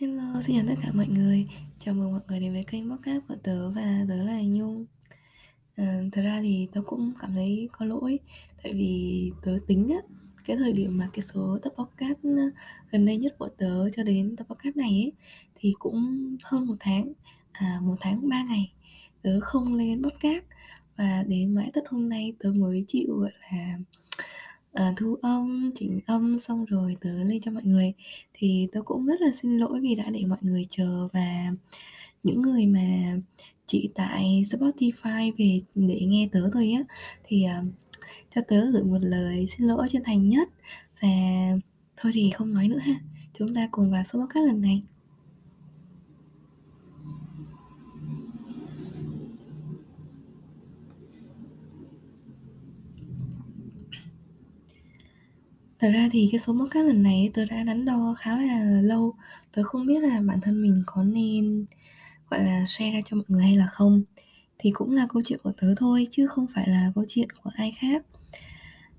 Hello, xin chào tất cả mọi người. Chào mừng mọi người đến với kênh podcast của tớ và tớ là Nhung. À, thật ra thì tớ cũng cảm thấy có lỗi tại vì tớ tính á cái thời điểm mà cái số tập podcast ờ, gần đây nhất của tớ cho đến tập podcast này ấy thì cũng hơn một tháng à một tháng ba ngày tớ không lên podcast và đến mãi tận hôm nay tớ mới chịu gọi là à, thu âm chỉnh âm xong rồi tớ lên cho mọi người. Thì tớ cũng rất là xin lỗi vì đã để mọi người chờ và những người mà chỉ tại Spotify về để nghe tớ thôi á. Thì uh, cho tớ gửi một lời xin lỗi chân thành nhất. Và thôi thì không nói nữa ha. Chúng ta cùng vào số podcast lần này. Thật ra thì cái số podcast lần này tớ đã đắn đo khá là lâu. Tớ không biết là bản thân mình có nên gọi là share ra cho mọi người hay là không. Thì cũng là câu chuyện của tớ thôi chứ không phải là câu chuyện của ai khác.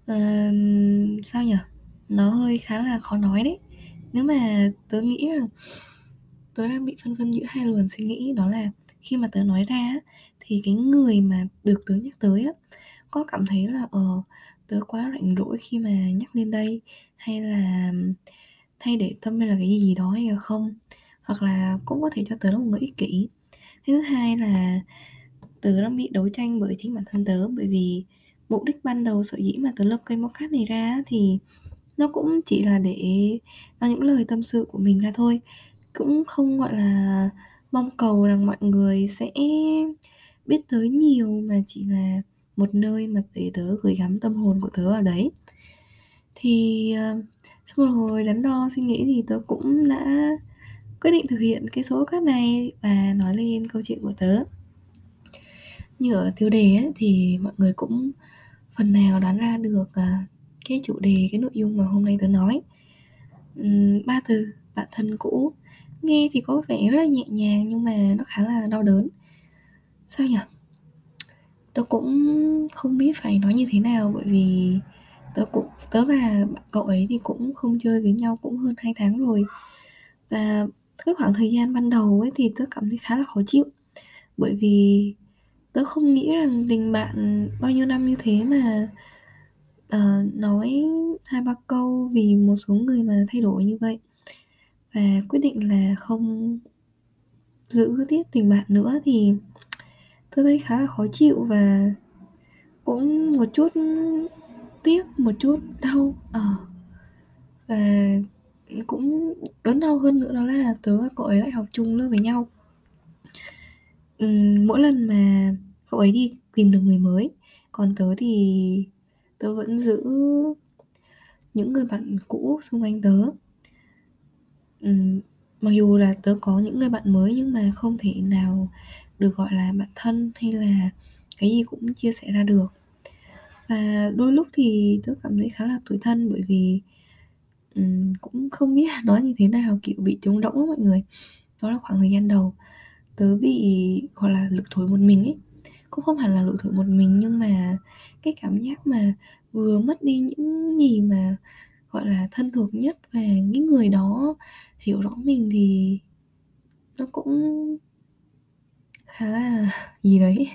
À, Sao nhở? Nó hơi khá là khó nói đấy. Nếu mà tớ nghĩ là tớ đang bị phân vân giữa hai luồng suy nghĩ Đó là khi mà tớ nói ra thì cái người mà được tớ nhắc tới á có cảm thấy là ờ tớ quá rảnh rỗi khi mà nhắc lên đây? Hay là thay để tâm hay là cái gì đó hay là không? Hoặc là cũng có thể cho tớ là một người ích kỷ. Thứ hai là tớ đang bị đấu tranh bởi chính bản thân tớ, bởi vì mục đích ban đầu sở dĩ mà tớ lập kênh podcast này ra thì nó cũng chỉ là để nói những lời tâm sự của mình ra thôi. Cũng không, gọi là, mong cầu rằng mọi người sẽ biết tới nhiều mà chỉ là một nơi mà để tớ gửi gắm tâm hồn của tớ ở đấy. Thì uh, sau một hồi đắn đo suy nghĩ thì tớ cũng đã quyết định thực hiện cái số cát này và nói lên câu chuyện của tớ. Như ở tiêu đề ấy, thì mọi người cũng phần nào đoán ra được uh, cái chủ đề cái nội dung mà hôm nay tớ nói. Um, ba từ bạn thân cũ. Nghe thì có vẻ rất là nhẹ nhàng nhưng mà nó khá là đau đớn. Sao nhỉ tớ cũng không biết phải nói như thế nào bởi vì tớ cũng tớ và cậu ấy thì cũng không chơi với nhau cũng hơn hai tháng rồi. Và cái khoảng thời gian ban đầu ấy thì tớ cảm thấy khá là khó chịu bởi vì tớ không nghĩ rằng tình bạn bao nhiêu năm như thế mà uh, nói hai ba câu vì một số người mà thay đổi như vậy. Và quyết định là không giữ tiếp tình bạn nữa thì tôi thấy khá là khó chịu và cũng một chút tiếc một chút đau. Ờ. À. và cũng đớn đau hơn nữa đó là tớ và cậu ấy lại học chung lớp với nhau. Ừ, mỗi lần mà cậu ấy đi tìm được người mới còn tớ thì tớ vẫn giữ những người bạn cũ xung quanh tớ. Ừ, mặc dù là tớ có những người bạn mới nhưng mà không thể nào được gọi là bạn thân hay là cái gì cũng chia sẻ ra được. Và đôi lúc thì tớ cảm thấy khá là tủi thân bởi vì um, cũng không biết nói như thế nào kiểu bị trống rỗng á mọi người. Đó là khoảng thời gian đầu tớ bị gọi là lực thổi một mình ấy. Cũng không hẳn là lực thổi một mình nhưng mà cái cảm giác mà vừa mất đi những gì mà gọi là thân thuộc nhất và những người đó hiểu rõ mình thì nó cũng khá là gì đấy.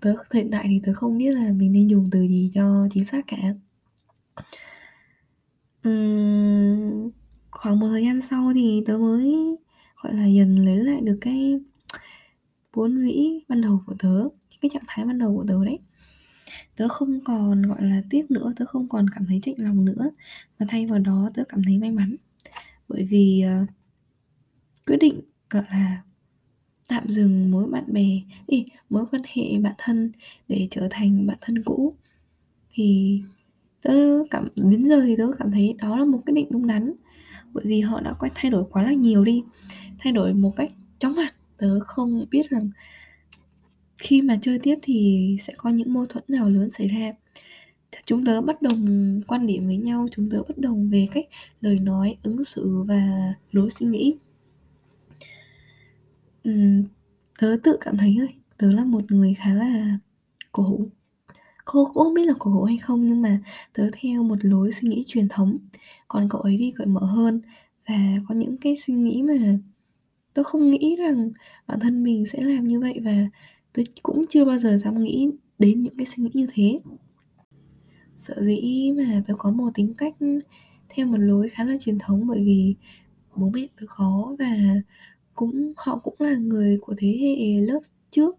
Tớ hiện tại thì tớ không biết là mình nên dùng từ gì cho chính xác cả. Uhm, khoảng một thời gian sau thì tớ mới gọi là dần lấy lại được cái vốn dĩ ban đầu của tớ cái trạng thái ban đầu của tớ đấy tớ không còn gọi là tiếc nữa tớ không còn cảm thấy chạnh lòng nữa. Mà thay vào đó tớ cảm thấy may mắn. Bởi vì uh, quyết định gọi là tạm dừng mối bạn bè ý, mối quan hệ bạn thân để trở thành bạn thân cũ thì tớ cảm đến giờ thì tớ cảm thấy đó là một quyết định đúng đắn. Bởi vì họ đã quay thay đổi quá là nhiều đi. Thay đổi một cách chóng mặt. Tớ không biết rằng khi mà chơi tiếp thì sẽ có những mâu thuẫn nào lớn xảy ra. Chúng tớ bất đồng quan điểm với nhau chúng tớ bất đồng về cách lời nói ứng xử và lối suy nghĩ. Tớ tự cảm thấy thôi, tớ là một người khá là cổ hủ. Cô cũng không biết là cổ hủ hay không nhưng mà tớ theo một lối suy nghĩ truyền thống, còn cậu ấy đi cởi mở hơn và có những cái suy nghĩ mà tớ không nghĩ rằng bản thân mình sẽ làm như vậy và tôi cũng chưa bao giờ dám nghĩ đến những cái suy nghĩ như thế. Sợ dĩ mà tôi có một tính cách theo một lối khá là truyền thống bởi vì bố mẹ tôi khó và cũng họ cũng là người của thế hệ lớp trước.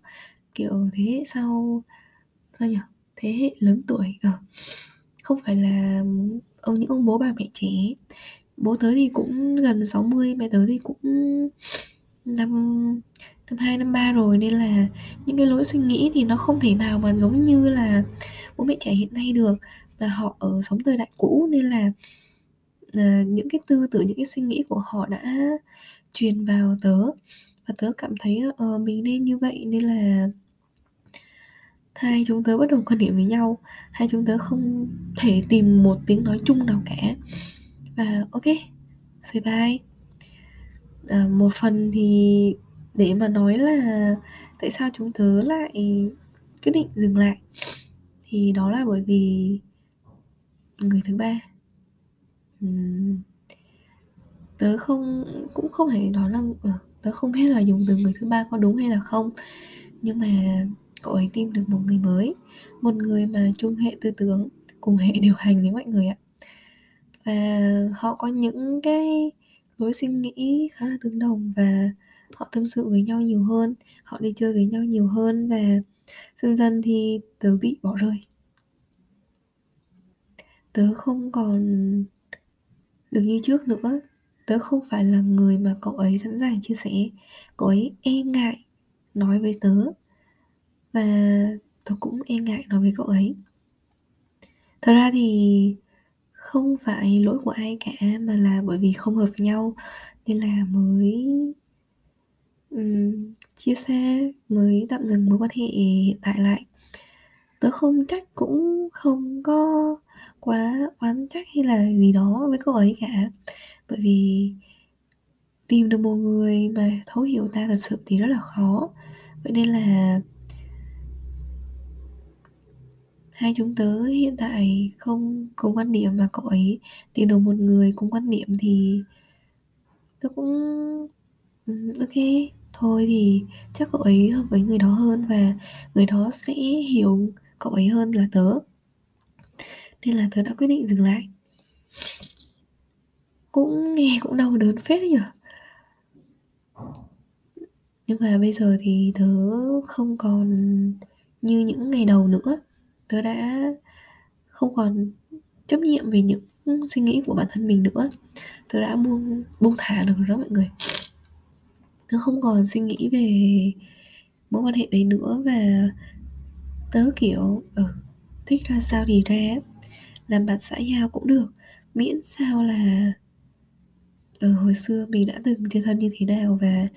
Kiểu thế hệ sau sao nhỉ? Thế hệ lớn tuổi. À, không phải là ông những ông bố bà mẹ trẻ. Bố tớ thì cũng gần 60 mẹ tớ thì cũng năm năm hai năm ba rồi nên là những cái lối suy nghĩ thì nó không thể nào mà giống như là bố mẹ trẻ hiện nay được. Và họ ở sống thời đại cũ nên là uh, những cái tư tưởng những cái suy nghĩ của họ đã truyền vào tớ. Và tớ cảm thấy uh, mình nên như vậy nên là hai chúng tớ bất đồng quan điểm với nhau. Hai chúng tớ không thể tìm một tiếng nói chung nào cả. Và ok say bye. À, một phần thì để mà nói là tại sao chúng tớ lại quyết định dừng lại? Thì đó là bởi vì người thứ ba. Uhm, tớ không cũng không hề nói là ờ, tớ không biết là dùng từ người thứ ba có đúng hay là không. Nhưng mà cậu ấy tìm được một người mới một người mà chung hệ tư tưởng cùng hệ điều hành với mọi người ạ. Và họ có những cái lối suy nghĩ khá là tương đồng và họ tâm sự với nhau nhiều hơn, họ đi chơi với nhau nhiều hơn và dần dần thì tớ bị bỏ rơi. Tớ không còn được như trước nữa. Tớ không phải là người mà cậu ấy sẵn sàng chia sẻ. Cậu ấy e ngại nói với tớ và tớ cũng e ngại nói với cậu ấy. Thật ra thì không phải lỗi của ai cả mà là bởi vì không hợp với nhau nên là mới chia sẻ mới tạm dừng mối quan hệ hiện tại lại. Tớ không trách cũng không có quá oán trách hay là gì đó với cô ấy cả. Bởi vì tìm được một người mà thấu hiểu ta thật sự thì rất là khó. Vậy nên là hai chúng tớ hiện tại không cùng quan điểm mà cậu ấy tìm được một người cùng quan điểm thì tớ cũng ok thôi thì chắc cậu ấy hợp với người đó hơn và người đó sẽ hiểu cậu ấy hơn là tớ. Nên là tớ đã quyết định dừng lại. Cũng nghe cũng đau đớn phết đấy nhở. Nhưng mà bây giờ thì tớ không còn như những ngày đầu nữa. Tớ đã không còn chấp nhiệm về những suy nghĩ của bản thân mình nữa. Tớ đã buông buông thả được đó mọi người tớ không còn suy nghĩ về mối quan hệ đấy nữa và tớ kiểu ừ, thích ra sao thì ra làm bạn xã giao cũng được miễn sao là ở ừ, hồi xưa mình đã từng chia thân như thế nào và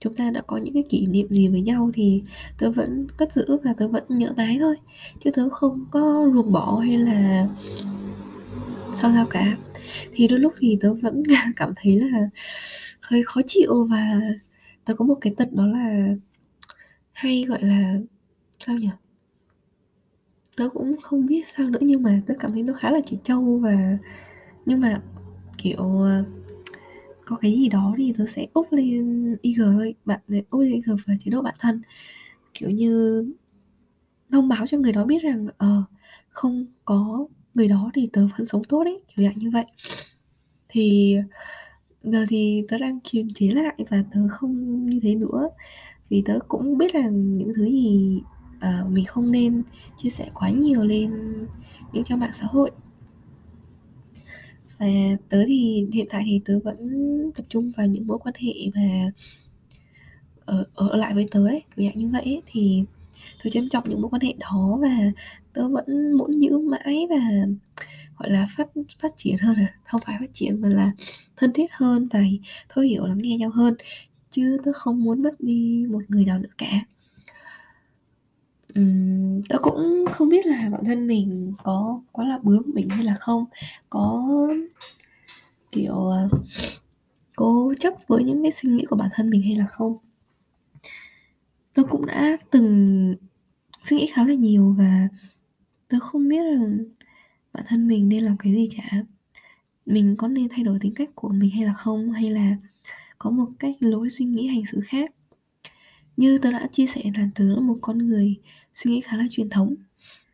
chúng ta đã có những cái kỷ niệm gì với nhau thì tớ vẫn cất giữ và tớ vẫn nhớ mãi thôi. Chứ tớ không có ruồng bỏ hay là sao sao cả. Thì đôi lúc thì tớ vẫn cảm thấy là hơi khó chịu và tớ có một cái tật đó là hay gọi là sao nhỉ? Tớ cũng không biết sao nữa nhưng mà tớ cảm thấy nó khá là chỉ trâu và nhưng mà kiểu ờ, có cái gì đó thì tớ sẽ úp lên IG thôi bạn úp lên IG và chế độ bản thân. Kiểu như thông báo cho người đó biết rằng ờ uh, không có người đó thì tớ vẫn sống tốt đấy kiểu dạng như vậy. Thì giờ thì tớ đang kiềm chế lại và tớ không như thế nữa. Vì tớ cũng biết rằng những thứ gì uh, mình không nên chia sẻ quá nhiều lên những trang mạng xã hội. Và tớ thì hiện tại thì tớ vẫn tập trung vào những mối quan hệ và ở, ở lại với tớ đấy kiểu dạng như vậy ấy, thì tớ trân trọng những mối quan hệ đó và tớ vẫn muốn giữ mãi và gọi là phát phát triển hơn à? Không phải phát triển mà là thân thiết hơn và thấu hiểu lắng nghe nhau hơn. Chứ tớ không muốn mất đi một người nào nữa cả. Uhm, tớ cũng không biết là bản thân mình có quá là bướng bỉnh hay là không. Có kiểu à, cố chấp với những cái suy nghĩ của bản thân mình hay là không? Tớ cũng đã từng suy nghĩ khá là nhiều và tớ không biết là bản thân mình nên làm cái gì cả? Mình có nên thay đổi tính cách của mình hay là không? Hay là có một cách lối suy nghĩ, hành xử khác? Như tớ đã chia sẻ là tớ là một con người suy nghĩ khá là truyền thống,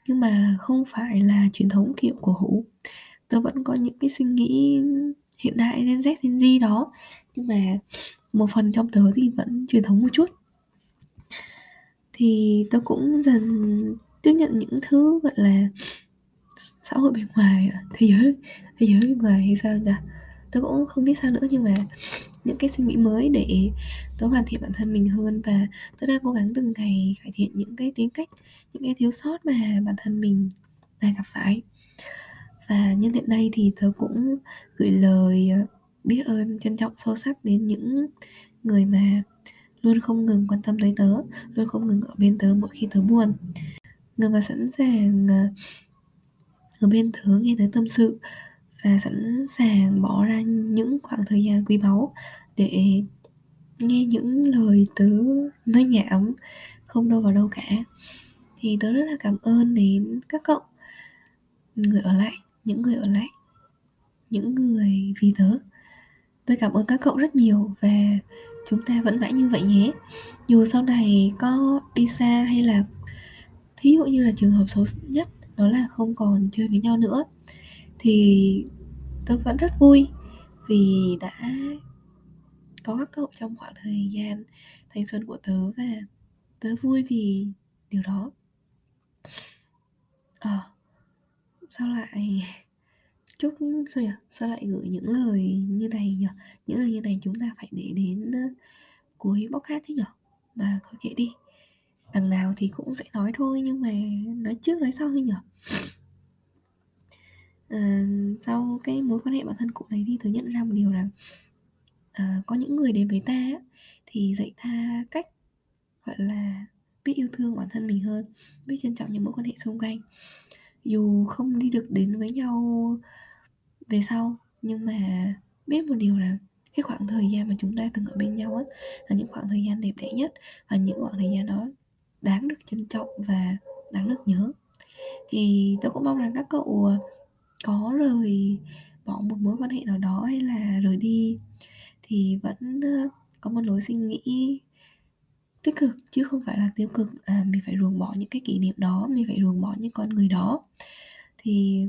nhưng mà không phải là truyền thống kiểu của hữu. Tớ vẫn có những cái suy nghĩ hiện đại Gen Z Gen Z đó, nhưng mà một phần trong tớ thì vẫn truyền thống một chút. Thì tớ cũng dần tiếp nhận những thứ, gọi là xã hội bên ngoài à, thế giới thế giới bên ngoài hay sao nhỉ? Tớ cũng không biết sao nữa nhưng mà những cái suy nghĩ mới để tớ hoàn thiện bản thân mình hơn và tớ đang cố gắng từng ngày cải thiện những cái tính cách, những cái thiếu sót mà bản thân mình đang gặp phải. Và nhân tiện đây thì tớ cũng gửi lời à, biết ơn, trân trọng, sâu sắc đến những người mà luôn không ngừng quan tâm tới tớ, luôn không ngừng ở bên tớ mỗi khi tớ buồn. Người mà sẵn sàng à, ở bên thứ nghe tới tâm sự và sẵn sàng bỏ ra những khoảng thời gian quý báu để nghe những lời tớ nói nhảm không đâu vào đâu cả. Thì tớ rất là cảm ơn đến các cậu, người ở lại, những người ở lại, những người vì tớ. Tôi cảm ơn các cậu rất nhiều và chúng ta vẫn mãi như vậy nhé. Dù sau này có đi xa hay là, thí dụ như là trường hợp xấu nhất đó là không còn chơi với nhau nữa. Thì tôi vẫn rất vui vì đã có các cậu trong khoảng thời gian thanh xuân của tớ và tớ vui vì điều đó. Ờ à, sao lại chúc thôi nhỉ? Sao lại gửi những lời như này nhỉ? Những lời như này chúng ta phải để đến ờ, cuối bóc hát thế nhỉ? Mà thôi kệ đi đằng nào thì cũng sẽ nói thôi nhưng mà nói trước nói sau thôi nhở? à, sau cái mối quan hệ bản thân cũ này thì tôi nhận ra một điều rằng à, có những người đến với ta thì dạy ta cách gọi là biết yêu thương bản thân mình hơn biết trân trọng những mối quan hệ xung quanh dù không đi được đến với nhau về sau nhưng mà biết một điều là cái khoảng thời gian mà chúng ta từng ở bên nhau á là những khoảng thời gian đẹp đẽ nhất và những khoảng thời gian đó đáng được trân trọng và đáng được nhớ. Thì tôi cũng mong rằng các cậu ờ, có rời bỏ một mối quan hệ nào đó hay là rời đi thì vẫn ờ, có một lối suy nghĩ tích cực chứ không phải là tiêu cực. À, mình phải ruồng bỏ những cái kỷ niệm đó mình phải ruồng bỏ những con người đó. Thì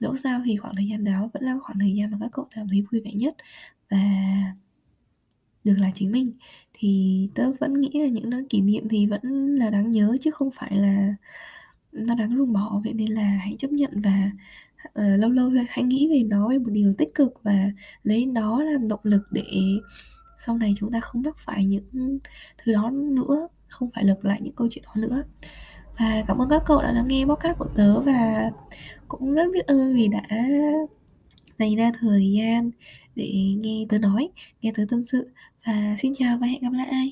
dẫu sao thì khoảng thời gian đó vẫn là khoảng thời gian mà các cậu cảm thấy vui vẻ nhất và được là chính mình thì tớ vẫn nghĩ là những kỷ niệm thì vẫn là đáng nhớ chứ không phải là nó đáng ruồng bỏ. Vậy nên là hãy chấp nhận và uh, lâu lâu hãy nghĩ về nó về một điều tích cực và lấy nó làm động lực để sau này chúng ta không mắc phải những thứ đó nữa không phải lặp lại những câu chuyện đó nữa. Và cảm ơn các cậu đã lắng nghe podcast của tớ và cũng rất biết ơn vì đã dành ra thời gian để nghe tớ nói nghe tớ tâm sự và xin chào và hẹn gặp lại.